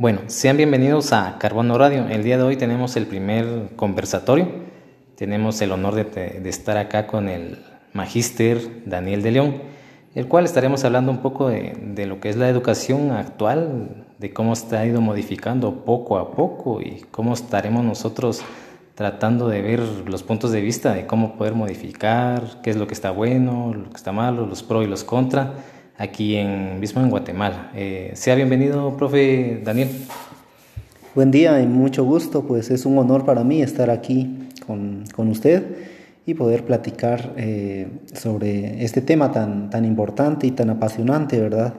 Bueno, sean bienvenidos a Carbono Radio. El día de hoy tenemos el primer conversatorio. Tenemos el honor de, estar acá con el magíster Daniel de León, el cual estaremos hablando un poco de, lo que es la educación actual, de cómo está ido modificando poco a poco y cómo estaremos nosotros tratando de ver los puntos de vista de cómo poder modificar, qué es lo que está bueno, lo que está malo, los pros y los contra aquí en, mismo en Guatemala. Eh, sea bienvenido, profe Daniel. Buen día y mucho gusto, pues es un honor para mí estar aquí con, con usted y poder platicar eh, sobre este tema tan, tan importante y tan apasionante, ¿verdad?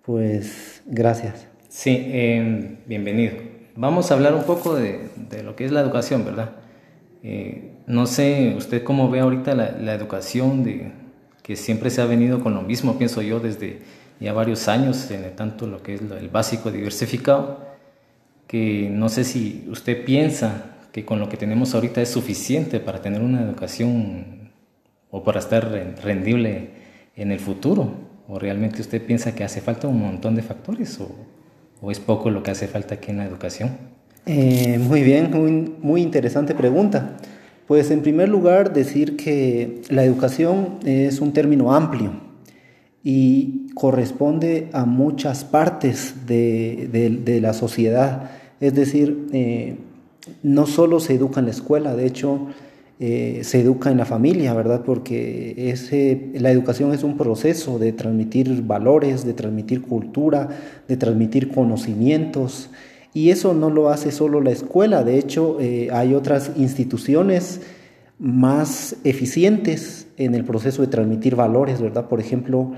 Pues gracias. Sí, eh, bienvenido. Vamos a hablar un poco de, de lo que es la educación, ¿verdad? no sé, usted cómo ve ahorita la, la educación de, que siempre se ha venido con lo mismo, pienso yo, desde ya varios años, en tanto lo que es el básico diversificado, que no sé si usted piensa que con lo que tenemos ahorita es suficiente para tener una educación o para estar rendible en el futuro, o realmente usted piensa que hace falta un montón de factores, o, es poco lo que hace falta aquí en la educación. Eh, muy bien, muy, muy interesante pregunta. Pues en primer lugar decir que la educación es un término amplio y corresponde a muchas partes de, la sociedad. Es decir, eh, no solo se educa en la escuela, de hecho eh, se educa en la familia, ¿verdad? Porque la educación es un proceso de transmitir valores, de transmitir cultura, de transmitir conocimientos. Y eso no lo hace solo la escuela, de hecho eh, hay otras instituciones más eficientes en el proceso de transmitir valores, ¿verdad? Por ejemplo,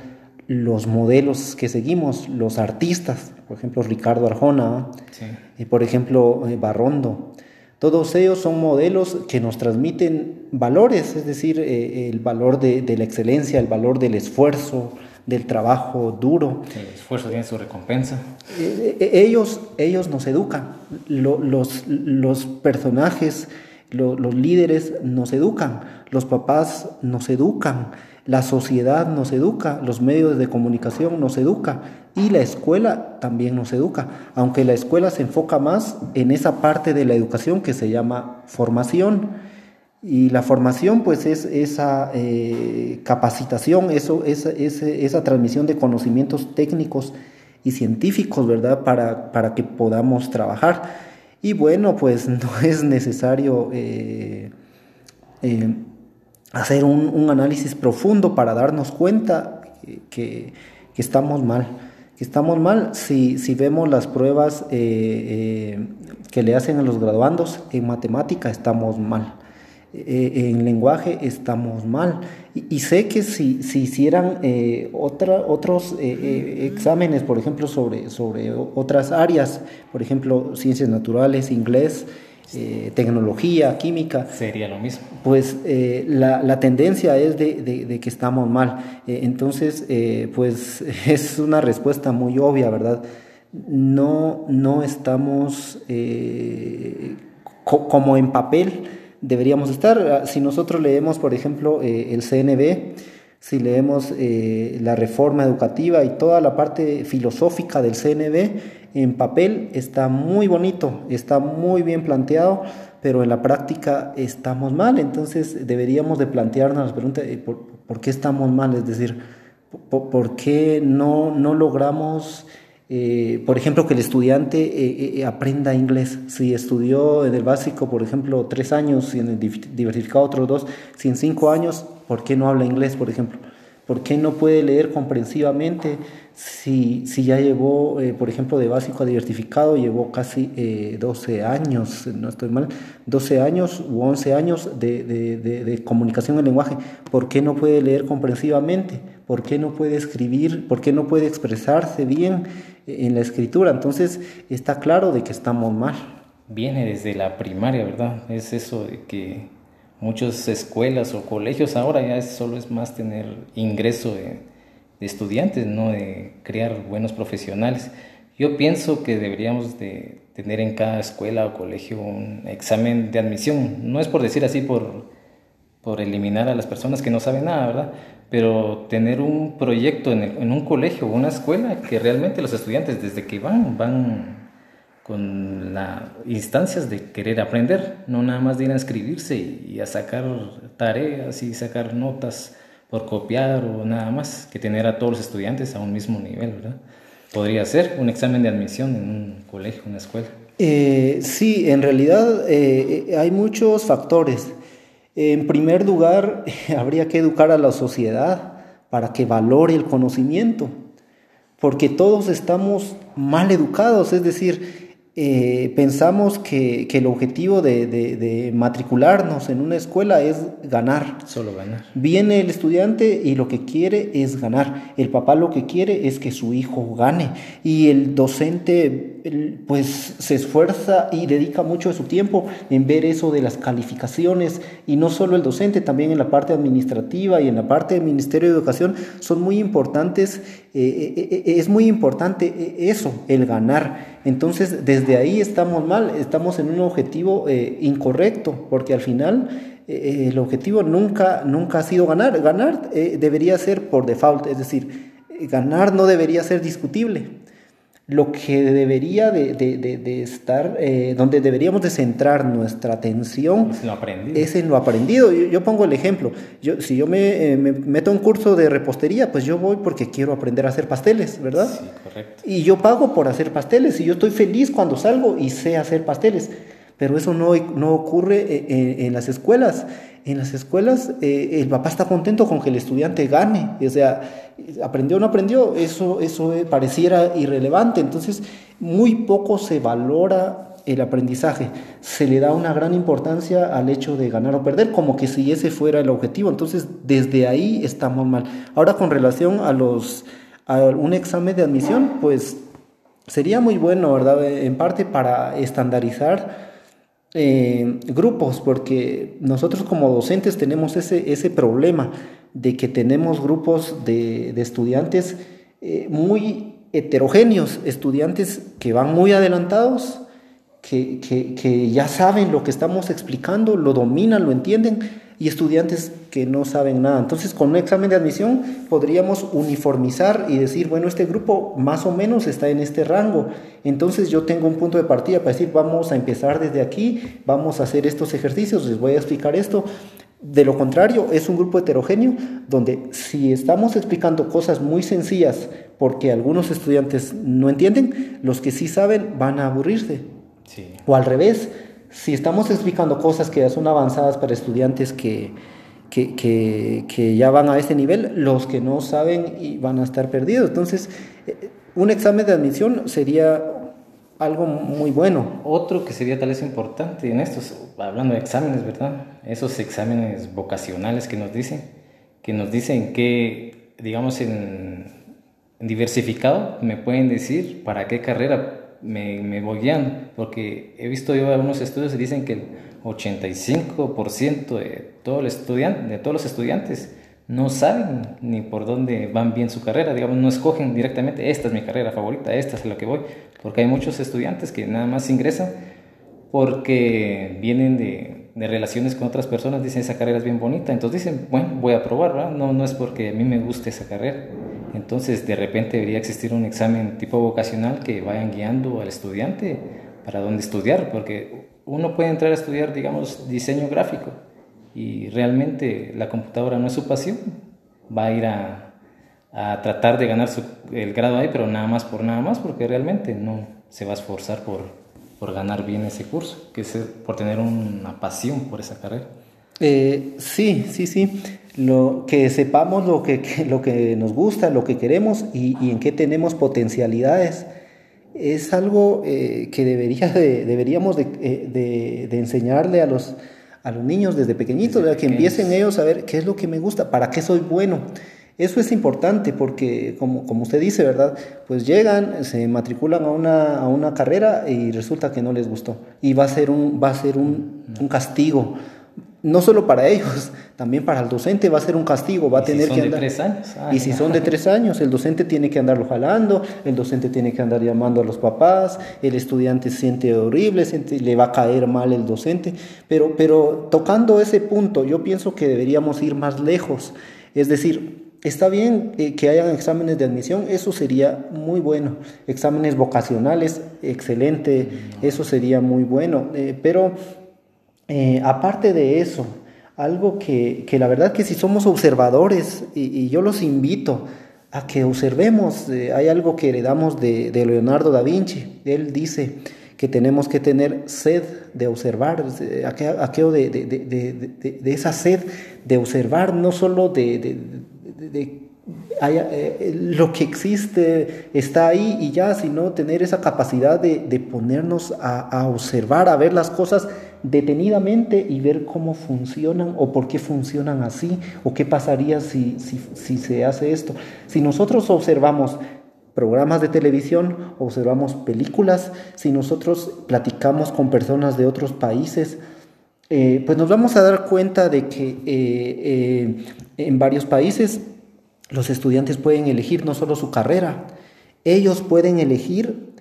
los modelos que seguimos, los artistas, por ejemplo, Ricardo Arjona, y por ejemplo, eh, Barrondo. Todos ellos son modelos que nos transmiten valores, es decir, eh, el valor de, de, la excelencia, el valor del esfuerzo, del trabajo duro. El esfuerzo tiene su recompensa. Eh, eh, ellos, ellos nos educan, los, los personajes, los líderes nos educan, los papás nos educan, la sociedad nos educa, los medios de comunicación nos educan y la escuela también nos educa, aunque la escuela se enfoca más en esa parte de la educación que se llama formación y la formación, pues, es esa eh, capacitación, eso, esa, esa, transmisión de conocimientos técnicos y científicos, ¿verdad? Para, para que podamos trabajar. Y bueno, pues no es necesario eh, eh, hacer un, análisis profundo para darnos cuenta que, que, estamos mal. Que estamos mal si, si vemos las pruebas que le hacen a los graduandos en matemática, estamos mal. Eh, en lenguaje estamos mal. Y, sé que si, si hicieran eh, otra, otros eh, exámenes, por ejemplo, sobre, sobre otras áreas, por ejemplo, ciencias naturales, inglés, tecnología, química. Sería lo mismo. Pues la, la, tendencia es de, de, que estamos mal. entonces, pues es una respuesta muy obvia, ¿verdad? No, no estamos como en papel deberíamos estar. Ah, si nosotros leemos, por ejemplo, eh, el CNB, si leemos eh, la reforma educativa y toda la parte filosófica del CNB, en papel está muy bonito, está muy bien planteado, pero en la práctica estamos mal. Entonces deberíamos de plantearnos la pregunta, eh, ¿por, qué estamos mal? Es decir, ¿por, qué no, no logramos eh, por ejemplo, que el estudiante eh, eh, aprenda inglés. Si estudió en el básico, por ejemplo, tres años y en el diversificado otros dos, si en cinco años, ¿por qué no habla inglés, por ejemplo? ¿Por qué no puede leer comprensivamente si, si ya llevó, por ejemplo, de básico a diversificado, llevó casi 12 años, no estoy mal, 12 años u 11 años de, de, de comunicación en lenguaje? ¿Por qué no puede leer comprensivamente? ¿Por qué no puede escribir? ¿Por qué no puede expresarse bien? En la escritura. Entonces está claro de que estamos mal. Viene desde la primaria, ¿verdad? Es eso de que muchas escuelas o colegios ahora ya solo es más tener ingreso de, estudiantes, no de crear buenos profesionales. Yo pienso que deberíamos de tener en cada escuela o colegio un examen de admisión. No es por decir así por, por eliminar a las personas que no saben nada, ¿verdad? pero tener un proyecto en, un colegio o una escuela que realmente los estudiantes desde que van, van con las instancias de querer aprender, no nada más de ir a inscribirse y, a sacar tareas y sacar notas por copiar o nada más, que tener a todos los estudiantes a un mismo nivel, ¿verdad? Podría ser un examen de admisión en un colegio, una escuela. Eh, sí, en realidad eh, hay muchos factores. En primer lugar, habría que educar a la sociedad para que valore el conocimiento, porque todos estamos mal educados, es decir, eh, pensamos que, el objetivo de, matricularnos en una escuela es ganar. Solo ganar. Viene el estudiante y lo que quiere es ganar. El papá lo que quiere es que su hijo gane. Y el docente pues se esfuerza y dedica mucho de su tiempo en ver eso de las calificaciones. Y no solo el docente, también en la parte administrativa y en la parte del Ministerio de Educación son muy importantes. Eh, eh, es muy importante eso, el ganar. Entonces, desde ahí estamos mal, estamos en un objetivo eh, incorrecto, porque al final eh, el objetivo nunca, nunca ha sido ganar. Ganar eh, debería ser por default, es decir, ganar no debería ser discutible lo que debería de, estar, eh, donde deberíamos de centrar nuestra atención es en lo aprendido. Yo, pongo el ejemplo, yo, si yo me, eh, me, meto a un curso de repostería, pues yo voy porque quiero aprender a hacer pasteles, ¿verdad? Sí, correcto. Y yo pago por hacer pasteles y yo estoy feliz cuando salgo y sé hacer pasteles, pero eso no, no ocurre eh, en las escuelas. En las escuelas eh, el papá está contento con que el estudiante gane, o sea, aprendió o no aprendió, eso, eso pareciera irrelevante, entonces muy poco se valora el aprendizaje, se le da una gran importancia al hecho de ganar o perder, como que si ese fuera el objetivo, entonces desde ahí estamos mal. Ahora con relación a los a un examen de admisión, pues sería muy bueno, ¿verdad? En parte para estandarizar eh, grupos, porque nosotros como docentes tenemos ese, ese problema de que tenemos grupos de, estudiantes eh, muy heterogéneos, estudiantes que van muy adelantados, que, que, ya saben lo que estamos explicando, lo dominan, lo entienden, y estudiantes que no saben nada. Entonces, con un examen de admisión podríamos uniformizar y decir, bueno, este grupo más o menos está en este rango. Entonces, yo tengo un punto de partida para decir, vamos a empezar desde aquí, vamos a hacer estos ejercicios, les voy a explicar esto. De lo contrario, es un grupo heterogéneo donde si estamos explicando cosas muy sencillas porque algunos estudiantes no entienden, los que sí saben van a aburrirse. O al revés, si estamos explicando cosas que ya son avanzadas para estudiantes que, que, ya van a este nivel, los que no saben y van a estar perdidos. Entonces, eh, un examen de admisión sería algo muy bueno. Otro que sería tal vez importante en estos, hablando de exámenes, ¿verdad? Esos exámenes vocacionales que nos dicen, que nos dicen que, digamos, en diversificado, me pueden decir para qué carrera me, me voy guiando, porque he visto yo algunos estudios que dicen que el 85% de, todo el estudiante, de todos los estudiantes no saben ni por dónde van bien su carrera, digamos, no escogen directamente, esta es mi carrera favorita, esta es la que voy, porque hay muchos estudiantes que nada más ingresan porque vienen de, relaciones con otras personas, dicen esa carrera es bien bonita, entonces dicen, bueno, voy a probar, No, no es porque a mí me guste esa carrera. Entonces, de repente debería existir un examen tipo vocacional que vayan guiando al estudiante para dónde estudiar, porque uno puede entrar a estudiar, digamos, diseño gráfico y realmente la computadora no es su pasión, va a ir a, tratar de ganar el grado ahí, pero nada más por nada más, porque realmente no se va a esforzar por, por ganar bien ese curso, que es por tener una pasión por esa carrera. Eh, sí, sí, sí. Lo, que sepamos lo que, lo que nos gusta, lo que queremos y, en qué tenemos potencialidades es algo eh, que debería deberíamos eh, de, de, enseñarle a los, a los niños desde pequeñitos, que empiecen ellos a ver qué es lo que me gusta, para qué soy bueno. Eso es importante porque, como, como usted dice, ¿verdad? Pues llegan, se matriculan a una, a una carrera y resulta que no les gustó. Y va a ser un, va a ser un, un castigo no solo para ellos, también para el docente va a ser un castigo, va a tener que andar. De tres años? y si son de tres años, el docente tiene que andarlo jalando, el docente tiene que andar llamando a los papás, el estudiante siente horrible, le va a caer mal el docente, pero, pero tocando ese punto, yo pienso que deberíamos ir más lejos, es decir, Está bien eh, que hayan exámenes de admisión, eso sería muy bueno. Exámenes vocacionales, excelente, eso sería muy bueno. Eh, pero eh, aparte de eso, algo que, que, la verdad que si somos observadores, y, yo los invito a que observemos, hay algo que heredamos de, de Leonardo da Vinci. Él dice, que tenemos que tener sed de observar, aquello de, de, de, de, esa sed de observar, no solo de, eh, lo que existe está ahí y ya, sino tener esa capacidad de, ponernos a, observar, a ver las cosas detenidamente y ver cómo funcionan o por qué funcionan así o qué pasaría si, si, si se hace esto. Si nosotros observamos programas de televisión, observamos películas, si nosotros platicamos con personas de otros países, eh, pues nos vamos a dar cuenta de que eh, eh, en varios países los estudiantes pueden elegir no solo su carrera, ellos pueden elegir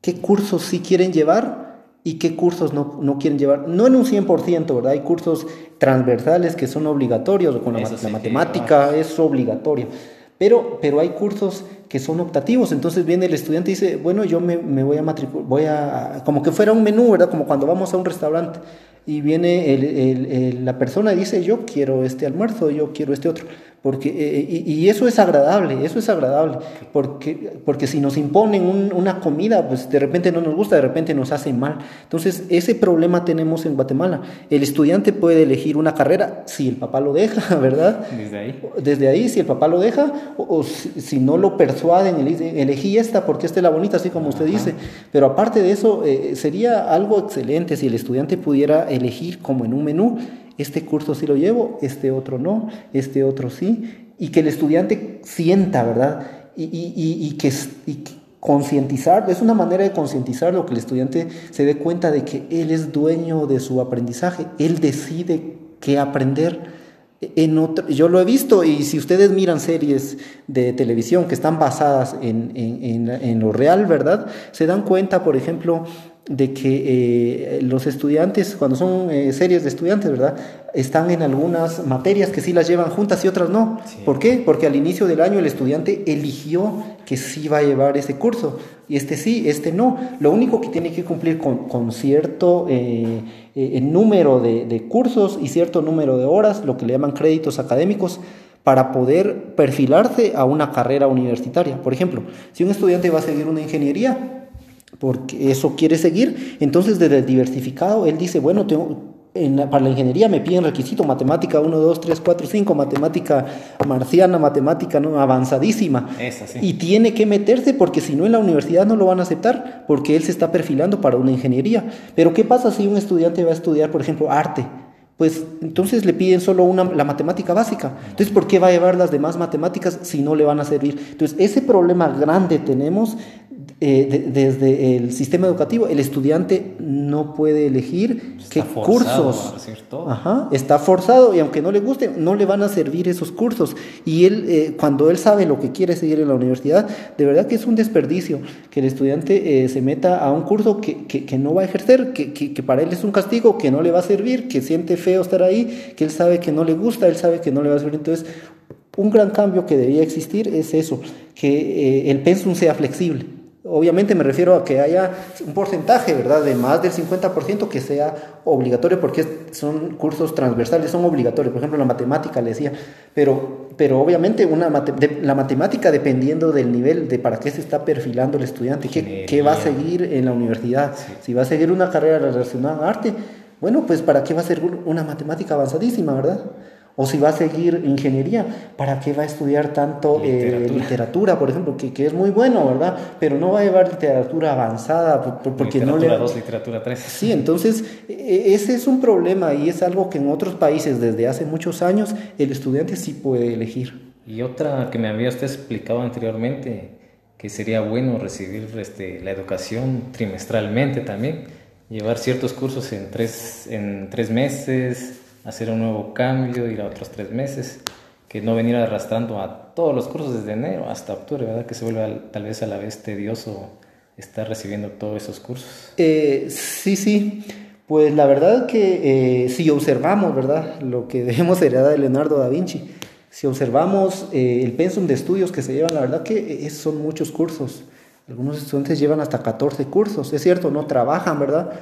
qué cursos sí quieren llevar y qué cursos no, no quieren llevar. No en un 100%, ¿verdad? Hay cursos transversales que son obligatorios, con la, matemática es obligatoria, pero, pero hay cursos que son optativos. Entonces viene el estudiante y dice, bueno, yo me, me voy a matricular, voy a, como que fuera un menú, ¿verdad? Como cuando vamos a un restaurante y viene el, el, la persona y dice, yo quiero este almuerzo, yo quiero este otro. Porque, eh, y, y, eso es agradable, eso es agradable, porque, porque si nos imponen una comida, pues de repente no nos gusta, de repente nos hace mal. Entonces, ese problema tenemos en Guatemala. El estudiante puede elegir una carrera si el papá lo deja, ¿verdad? Desde ahí. Desde ahí, si el papá lo deja, o, si, no lo persuaden, elegí esta porque esta es la bonita, así como usted dice. Pero aparte de eso, eh, sería algo excelente si el estudiante pudiera elegir como en un menú este curso sí lo llevo, este otro no, este otro sí, y que el estudiante sienta, ¿verdad? Y, y, y, que, concientizar, es una manera de concientizar lo que el estudiante se dé cuenta de que él es dueño de su aprendizaje, él decide qué aprender. En otro, yo lo he visto y si ustedes miran series de televisión que están basadas en, en, en lo real, ¿verdad? Se dan cuenta, por ejemplo, de que eh, los estudiantes, cuando son eh, series de estudiantes, ¿verdad? Están en algunas materias que sí las llevan juntas y otras no. ¿Por qué? Porque al inicio del año el estudiante eligió que sí va a llevar ese curso y este sí, este no. Lo único que tiene que cumplir con, con cierto eh, número de, de cursos y cierto número de horas, lo que le llaman créditos académicos, para poder perfilarse a una carrera universitaria. Por ejemplo, si un estudiante va a seguir una ingeniería, porque eso quiere seguir. Entonces, desde el diversificado, él dice, bueno, tengo, para la ingeniería me piden requisito matemática 1, 2, 3, 4, 5, matemática marciana, matemática ¿no? avanzadísima. Y tiene que meterse porque si no en la universidad no lo van a aceptar porque él se está perfilando para una ingeniería. Pero ¿qué pasa si un estudiante va a estudiar, por ejemplo, arte? Pues entonces le piden solo una, la matemática básica. Entonces, ¿por qué va a llevar las demás matemáticas si no le van a servir? Entonces, ese problema grande tenemos eh, desde el sistema educativo, el estudiante no puede elegir qué cursos. Ajá, está forzado y aunque no le guste, no le van a servir esos cursos. Y él, eh, cuando él sabe lo que quiere seguir en la universidad, de verdad que es un desperdicio que el estudiante eh, se meta a un curso que, que, no va a ejercer, que, que, para él es un castigo, que no le va a servir, que siente feo estar ahí, que él sabe que no le gusta, él sabe que no le va a servir. Entonces, un gran cambio que debería existir es eso, que el pensum sea flexible Obviamente me refiero a que haya un porcentaje, ¿verdad?, de más del 50% que sea obligatorio, porque son cursos transversales, son obligatorios. Por ejemplo, la matemática, le decía, pero, pero obviamente una la matemática dependiendo del nivel de para qué se está perfilando el estudiante, qué, qué va a seguir en la universidad. Si va a seguir una carrera relacionada a arte, bueno, pues para qué va a ser una matemática avanzadísima, ¿verdad? O si va a seguir ingeniería, ¿para qué va a estudiar tanto eh, literatura, por ejemplo? Que, que, es muy bueno, ¿verdad? Pero no va a llevar literatura avanzada porque literatura no le... 2, literatura 3. Sí, entonces e, e, ese es un problema y es algo que en otros países desde hace muchos años el estudiante sí puede elegir. Y otra que me había usted explicado anteriormente, que sería bueno recibir este, la educación trimestralmente también, llevar ciertos cursos en tres, en tres meses hacer un nuevo cambio, ir a otros tres meses, que no venir arrastrando a todos los cursos desde enero hasta octubre, ¿verdad? Que se vuelve tal vez a la vez tedioso estar recibiendo todos esos cursos. Eh, sí, sí. Pues la verdad que eh, si observamos, ¿verdad? Lo que debemos heredar de Leonardo da Vinci, Si observamos eh, el pensum de estudios que se llevan, la verdad que son muchos cursos. Algunos estudiantes llevan hasta 14 cursos. Es cierto, no trabajan, ¿verdad?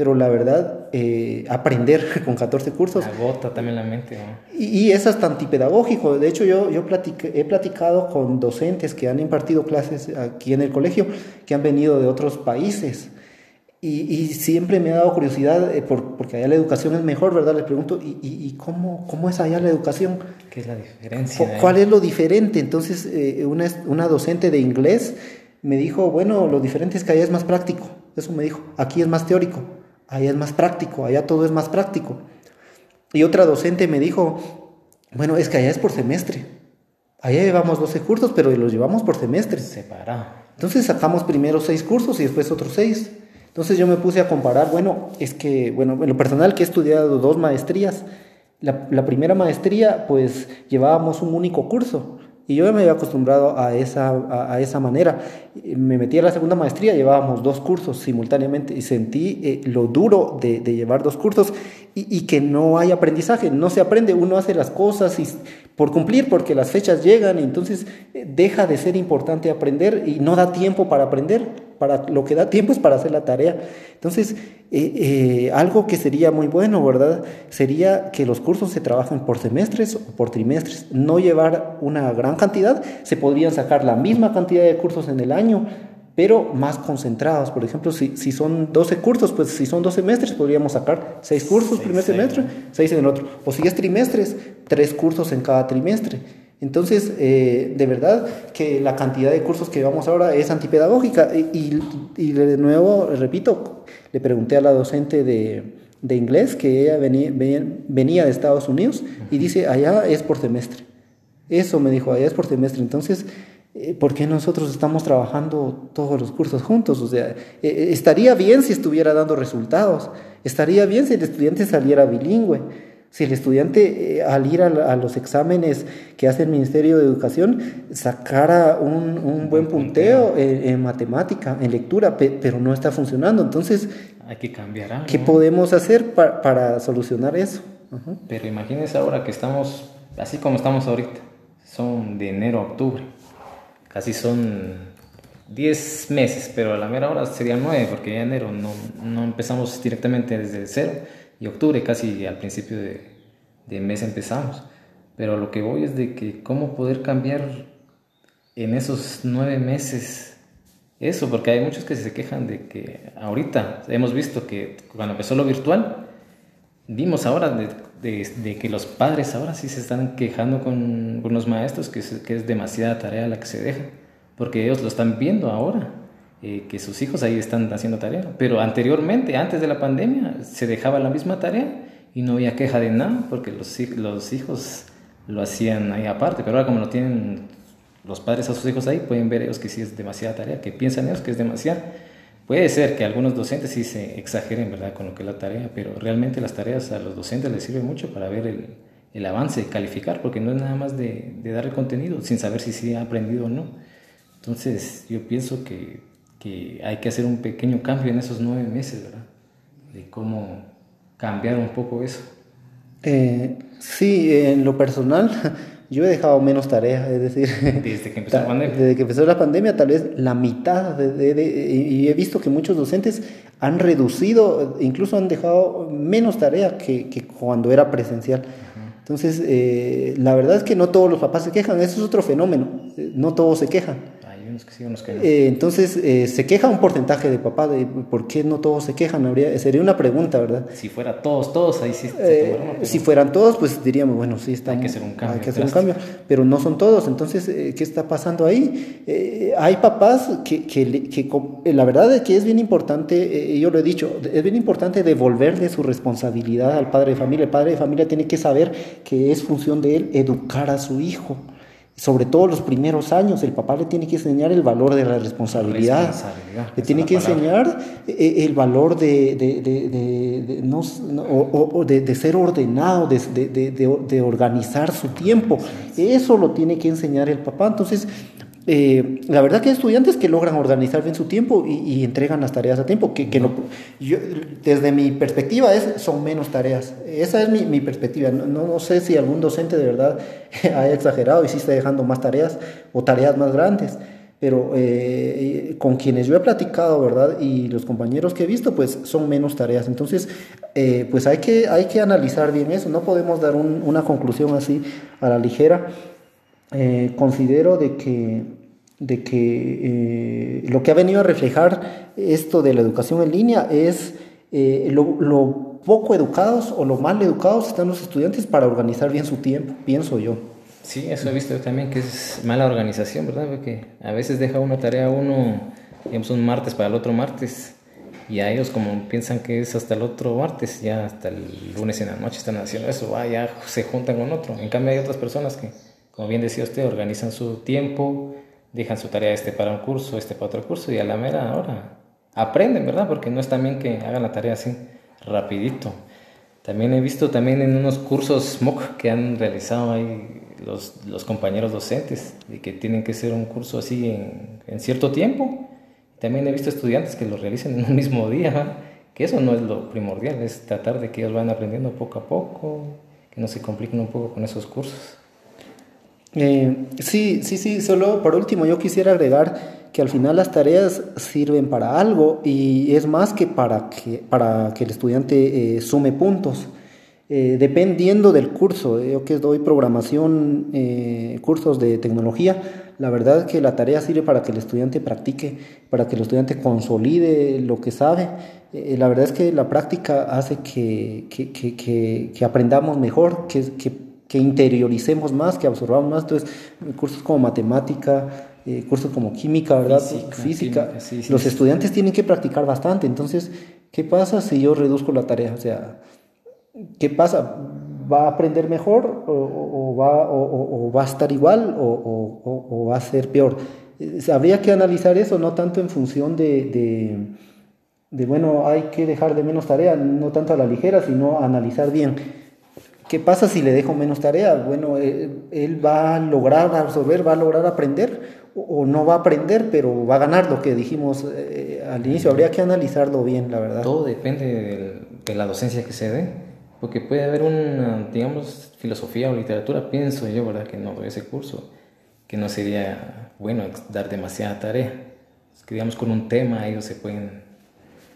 Pero la verdad, eh, aprender con 14 cursos... Agota también la mente. Y, y, es hasta antipedagógico. De hecho, yo, yo he platicado con docentes que han impartido clases aquí en el colegio, que han venido de otros países. Y, y siempre me ha dado curiosidad, eh, por, porque allá la educación es mejor, ¿verdad? Les pregunto, ¿y, y cómo, cómo, es allá la educación? ¿Qué es la diferencia? ¿Cuál es lo diferente? Entonces, eh, una, una docente de inglés me dijo, bueno, lo diferente es que allá es más práctico. Eso me dijo, aquí es más teórico, allá es más práctico, allá todo es más práctico. Y otra docente me dijo, bueno, es que allá es por semestre. Allá llevamos 12 cursos, pero los llevamos por semestre. Separado. Entonces sacamos primero 6 cursos y después otros 6. Entonces yo me puse a comparar, bueno, es que, bueno, en lo personal que he estudiado dos maestrías, la, la primera maestría pues llevábamos un único curso y yo me había acostumbrado a esa, a, esa manera. Me metí a la segunda maestría, llevábamos dos cursos simultáneamente y sentí eh, lo duro de, llevar dos cursos y, que no hay aprendizaje, no se aprende, uno hace las cosas por cumplir porque las fechas llegan y entonces eh, deja de ser importante aprender y no da tiempo para aprender. Para, lo que da tiempo es para hacer la tarea. Entonces, eh, eh, algo que sería muy bueno, ¿verdad? Sería que los cursos se trabajen por semestres o por trimestres, no llevar una gran cantidad, se podrían sacar la misma cantidad de cursos en el año, pero más concentrados. Por ejemplo, si, si son 12 cursos, pues si son 12 semestres, podríamos sacar 6 cursos seis, primer semestre, 6 en el otro. O si es trimestres, 3 cursos en cada trimestre. Entonces, eh, de verdad que la cantidad de cursos que llevamos ahora es antipedagógica. Y, y, y de nuevo, repito, le pregunté a la docente de, de inglés que ella venía, venía, de Estados Unidos y dice, allá es por semestre. Eso me dijo, allá es por semestre. Entonces, eh, ¿por qué nosotros estamos trabajando todos los cursos juntos? O sea, eh, estaría bien si estuviera dando resultados. Estaría bien si el estudiante saliera bilingüe. Si el estudiante eh, al ir a, a, los exámenes que hace el Ministerio de Educación sacara un, un buen punteo en, en, matemática, en lectura, pe, pero no está funcionando. Entonces, hay que cambiar algo. ¿Qué podemos hacer para, para solucionar eso? Uh -huh. Pero imagínense ahora que estamos, así como estamos ahorita, son de enero a octubre, casi son 10 meses, pero a la mera hora serían 9, porque ya enero no, no empezamos directamente desde cero y octubre casi al principio de, mes empezamos. Pero lo que voy es de que cómo poder cambiar en esos nueve meses eso, porque hay muchos que se quejan de que ahorita hemos visto que cuando empezó lo virtual, vimos ahora de, que los padres ahora sí se están quejando con, con los maestros que que es demasiada tarea la que se deja, porque ellos lo están viendo ahora eh, que sus hijos ahí están haciendo tarea. Pero anteriormente, antes de la pandemia, se dejaba la misma tarea y no había queja de nada porque los, los hijos lo hacían ahí aparte. Pero ahora como lo tienen los padres a sus hijos ahí, pueden ver ellos que sí es demasiada tarea, que piensan ellos que es demasiada. Puede ser que algunos docentes sí se exageren, ¿verdad?, con lo que es la tarea, pero realmente las tareas a los docentes les sirven mucho para ver el, el avance, calificar, porque no es nada más de, de dar el contenido sin saber si sí ha aprendido o no. Entonces, yo pienso que que hay que hacer un pequeño cambio en esos nueve meses, ¿verdad? De cómo cambiar un poco eso. Eh, sí, en lo personal, yo he dejado menos tareas, es decir, desde que empezó la pandemia. Desde que empezó la pandemia, tal vez la mitad, de, de, de, y he visto que muchos docentes han reducido, incluso han dejado menos tareas que, que cuando era presencial. Entonces, eh, la verdad es que no todos los papás se quejan, eso es otro fenómeno, no todos se quejan. Unos que sí, unos que no. Eh, entonces, eh, se queja un porcentaje de papá, de por qué no todos se quejan, Habría, sería una pregunta, ¿verdad? Si fuera todos, todos, ahí sí. Eh, si fueran todos, pues diríamos, bueno, sí, está, hay que hacer un cambio. Hay que hacer un cambio, pero no son todos, entonces, eh, ¿qué está pasando ahí? Hay papás que, que, que, la verdad es que es bien importante, yo lo he dicho, es bien importante devolverle su responsabilidad al padre de familia. El padre de familia tiene que saber que es función de él educar a su hijo sobre todo los primeros años, el papá le tiene que enseñar el valor de la responsabilidad, responsabilidad le tiene que enseñar el valor de, de, de, de no, o, o de, ser ordenado, de, organizar su tiempo. Eso lo tiene que enseñar el papá. Entonces, Eh, la verdad que hay estudiantes que logran organizar bien su tiempo y, entregan las tareas a tiempo, que, que no, yo, desde mi perspectiva es, son menos tareas. Esa es mi, mi perspectiva. No, no, sé si algún docente de verdad haya exagerado y si está dejando más tareas o tareas más grandes pero eh, con quienes yo he platicado, ¿verdad? Y los compañeros que he visto, pues son menos tareas. Entonces, eh, pues hay que, hay que analizar bien eso, no podemos dar una conclusión así a la ligera. Eh, considero de que, de que lo que ha venido a reflejar esto de la educación en línea es lo, lo poco educados o lo mal educados están los estudiantes para organizar bien su tiempo, pienso yo. Sí, eso he visto también que es mala organización, ¿verdad? Porque a veces deja una tarea uno, digamos, un martes para el otro martes y a ellos como piensan que es hasta el otro martes, ya hasta el lunes en la noche están haciendo eso, ah, ya se juntan con otro. En cambio hay otras personas que, como bien decía usted, organizan su tiempo, dejan su tarea este para un curso, este para otro curso y a la mera hora aprenden, ¿verdad? Porque no es también que hagan la tarea así rapidito. También he visto también en unos cursos MOOC que han realizado ahí los, los compañeros docentes, de que tienen que ser un curso así en, cierto tiempo. También he visto estudiantes que lo realizan en un mismo día, que eso no es lo primordial, es tratar de que ellos van aprendiendo poco a poco, que no se compliquen un poco con esos cursos. Eh, sí, sí, sí, solo por último yo quisiera agregar que al final las tareas sirven para algo y es más que para que, para que el estudiante eh, sume puntos. Eh, dependiendo del curso, yo que doy programación, eh, cursos de tecnología, la verdad es que la tarea sirve para que el estudiante practique, para que el estudiante consolide lo que sabe. Eh, la verdad es que la práctica hace que, que, que, que aprendamos mejor, que, interioricemos más, que absorbamos más. Entonces, cursos como matemática, cursos como química, ¿verdad? Física. los estudiantes tienen que practicar bastante. Entonces, ¿qué pasa si yo reduzco la tarea? O sea, ¿qué pasa? ¿Va a aprender mejor o, va, o va, a estar igual o, va a ser peor? Eh, habría que analizar eso, no tanto en función de, de, bueno, hay que dejar de menos tarea, no tanto a la ligera, sino analizar bien. ¿Qué pasa si le dejo menos tarea? Bueno, eh, él, va a lograr absorber, va a lograr aprender o, no va a aprender, pero va a ganar lo que dijimos eh, al inicio. Habría que analizarlo bien, la verdad. Todo depende de la docencia que se dé. Porque puede haber una, digamos, filosofía o literatura, pienso yo, ¿verdad? Que no doy ese curso, que no sería bueno dar demasiada tarea. Digamos, con un tema ellos se pueden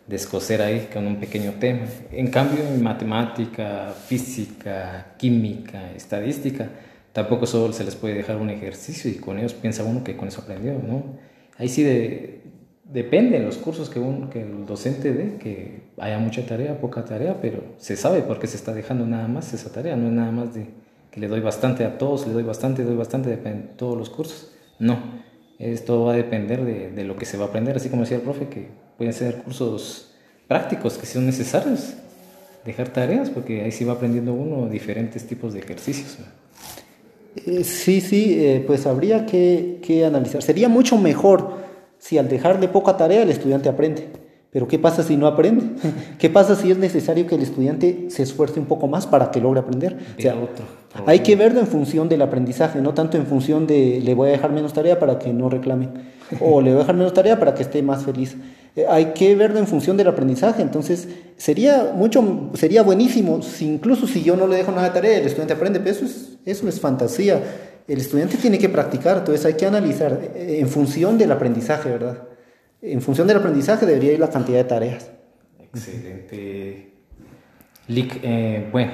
descoser ahí con un pequeño tema. En cambio, en matemática, física, química, estadística, tampoco solo se les puede dejar un ejercicio y con ellos piensa uno que con eso aprendió, ¿no? Ahí sí de, depende de los cursos que, un, que el docente dé, que haya mucha tarea, poca tarea, pero se sabe por qué se está dejando nada más esa tarea, no es nada más de que le doy bastante a todos, le doy bastante, le doy bastante, de todos los cursos. No, esto va a depender de, de, lo que se va a aprender, así como decía el profe, que pueden ser cursos prácticos que son necesarios, dejar tareas, porque ahí sí va aprendiendo uno diferentes tipos de ejercicios. Eh, sí, sí, eh, pues habría que, que analizar. Sería mucho mejor si al dejarle poca tarea el estudiante aprende. Pero ¿qué pasa si no aprende? ¿Qué pasa si es necesario que el estudiante se esfuerce un poco más para que logre aprender? hay que verlo en función del aprendizaje, no tanto en función de le voy a dejar menos tarea para que no reclame o le voy a dejar menos tarea para que esté más feliz. Eh, hay que verlo en función del aprendizaje. Entonces, sería mucho, sería buenísimo, si incluso si yo no le dejo nada de tarea, el estudiante aprende, pero eso es, eso es fantasía el estudiante tiene que practicar, entonces hay que analizar eh, en función del aprendizaje, ¿verdad? En función del aprendizaje debería ir la cantidad de tareas. Excelente. Lick, eh, bueno,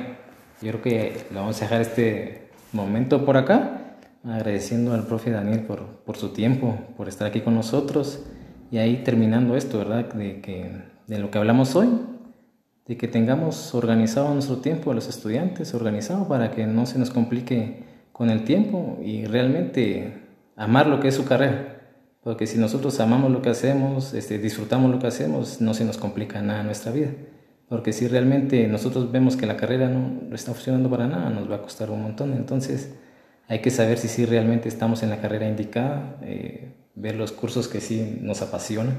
yo creo que lo vamos a dejar este momento por acá, agradeciendo al profe Daniel por, por su tiempo, por estar aquí con nosotros y ahí terminando esto, ¿verdad? De, que, de lo que hablamos hoy, de que tengamos organizado nuestro tiempo a los estudiantes, organizado para que no se nos complique con el tiempo y realmente amar lo que es su carrera. Porque si nosotros amamos lo que hacemos, este, disfrutamos lo que hacemos, no se nos complica nada nuestra vida. Porque si realmente nosotros vemos que la carrera no está funcionando para nada, nos va a costar un montón. Entonces hay que saber si sí realmente estamos en la carrera indicada, eh, ver los cursos que sí nos apasionan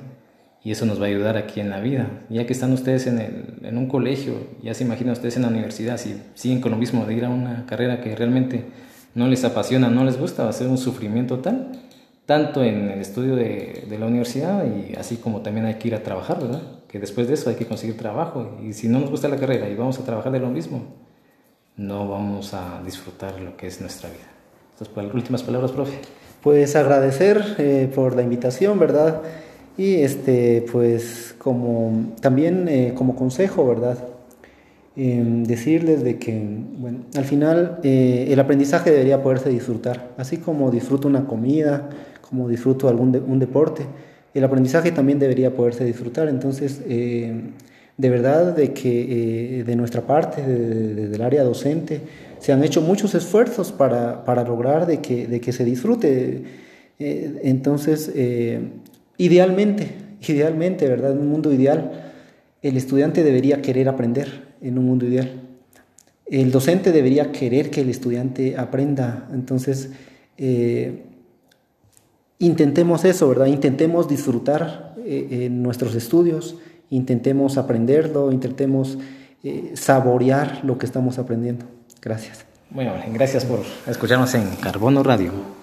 y eso nos va a ayudar aquí en la vida. Ya que están ustedes en, el, en un colegio, ya se imaginan ustedes en la universidad, si siguen con lo mismo de ir a una carrera que realmente no les apasiona, no les gusta, va a ser un sufrimiento tal. tanto en el estudio de, de, la universidad y así como también hay que ir a trabajar, ¿verdad? Que después de eso hay que conseguir trabajo y si no nos gusta la carrera y vamos a trabajar de lo mismo, no vamos a disfrutar lo que es nuestra vida. Entonces, últimas palabras, profe. Pues agradecer eh, por la invitación, ¿verdad? Y este, pues como también eh, como consejo, ¿verdad? Em, decirles de que, bueno, al final eh, el aprendizaje debería poderse disfrutar, así como disfruto una comida, como disfruto algún un deporte, el aprendizaje también debería poderse disfrutar. Entonces, de verdad de que de nuestra parte, desde el área docente, se han hecho muchos esfuerzos para, para lograr de que, de que se disfrute. entonces, Idealmente, idealmente, ¿verdad? En un mundo ideal, el estudiante debería querer aprender en un mundo ideal. El docente debería querer que el estudiante aprenda. Entonces, eh, intentemos eso, ¿verdad? Intentemos disfrutar eh, nuestros estudios, intentemos aprenderlo, intentemos eh, saborear lo que estamos aprendiendo. Gracias. Bueno, gracias por escucharnos en Carbono Radio.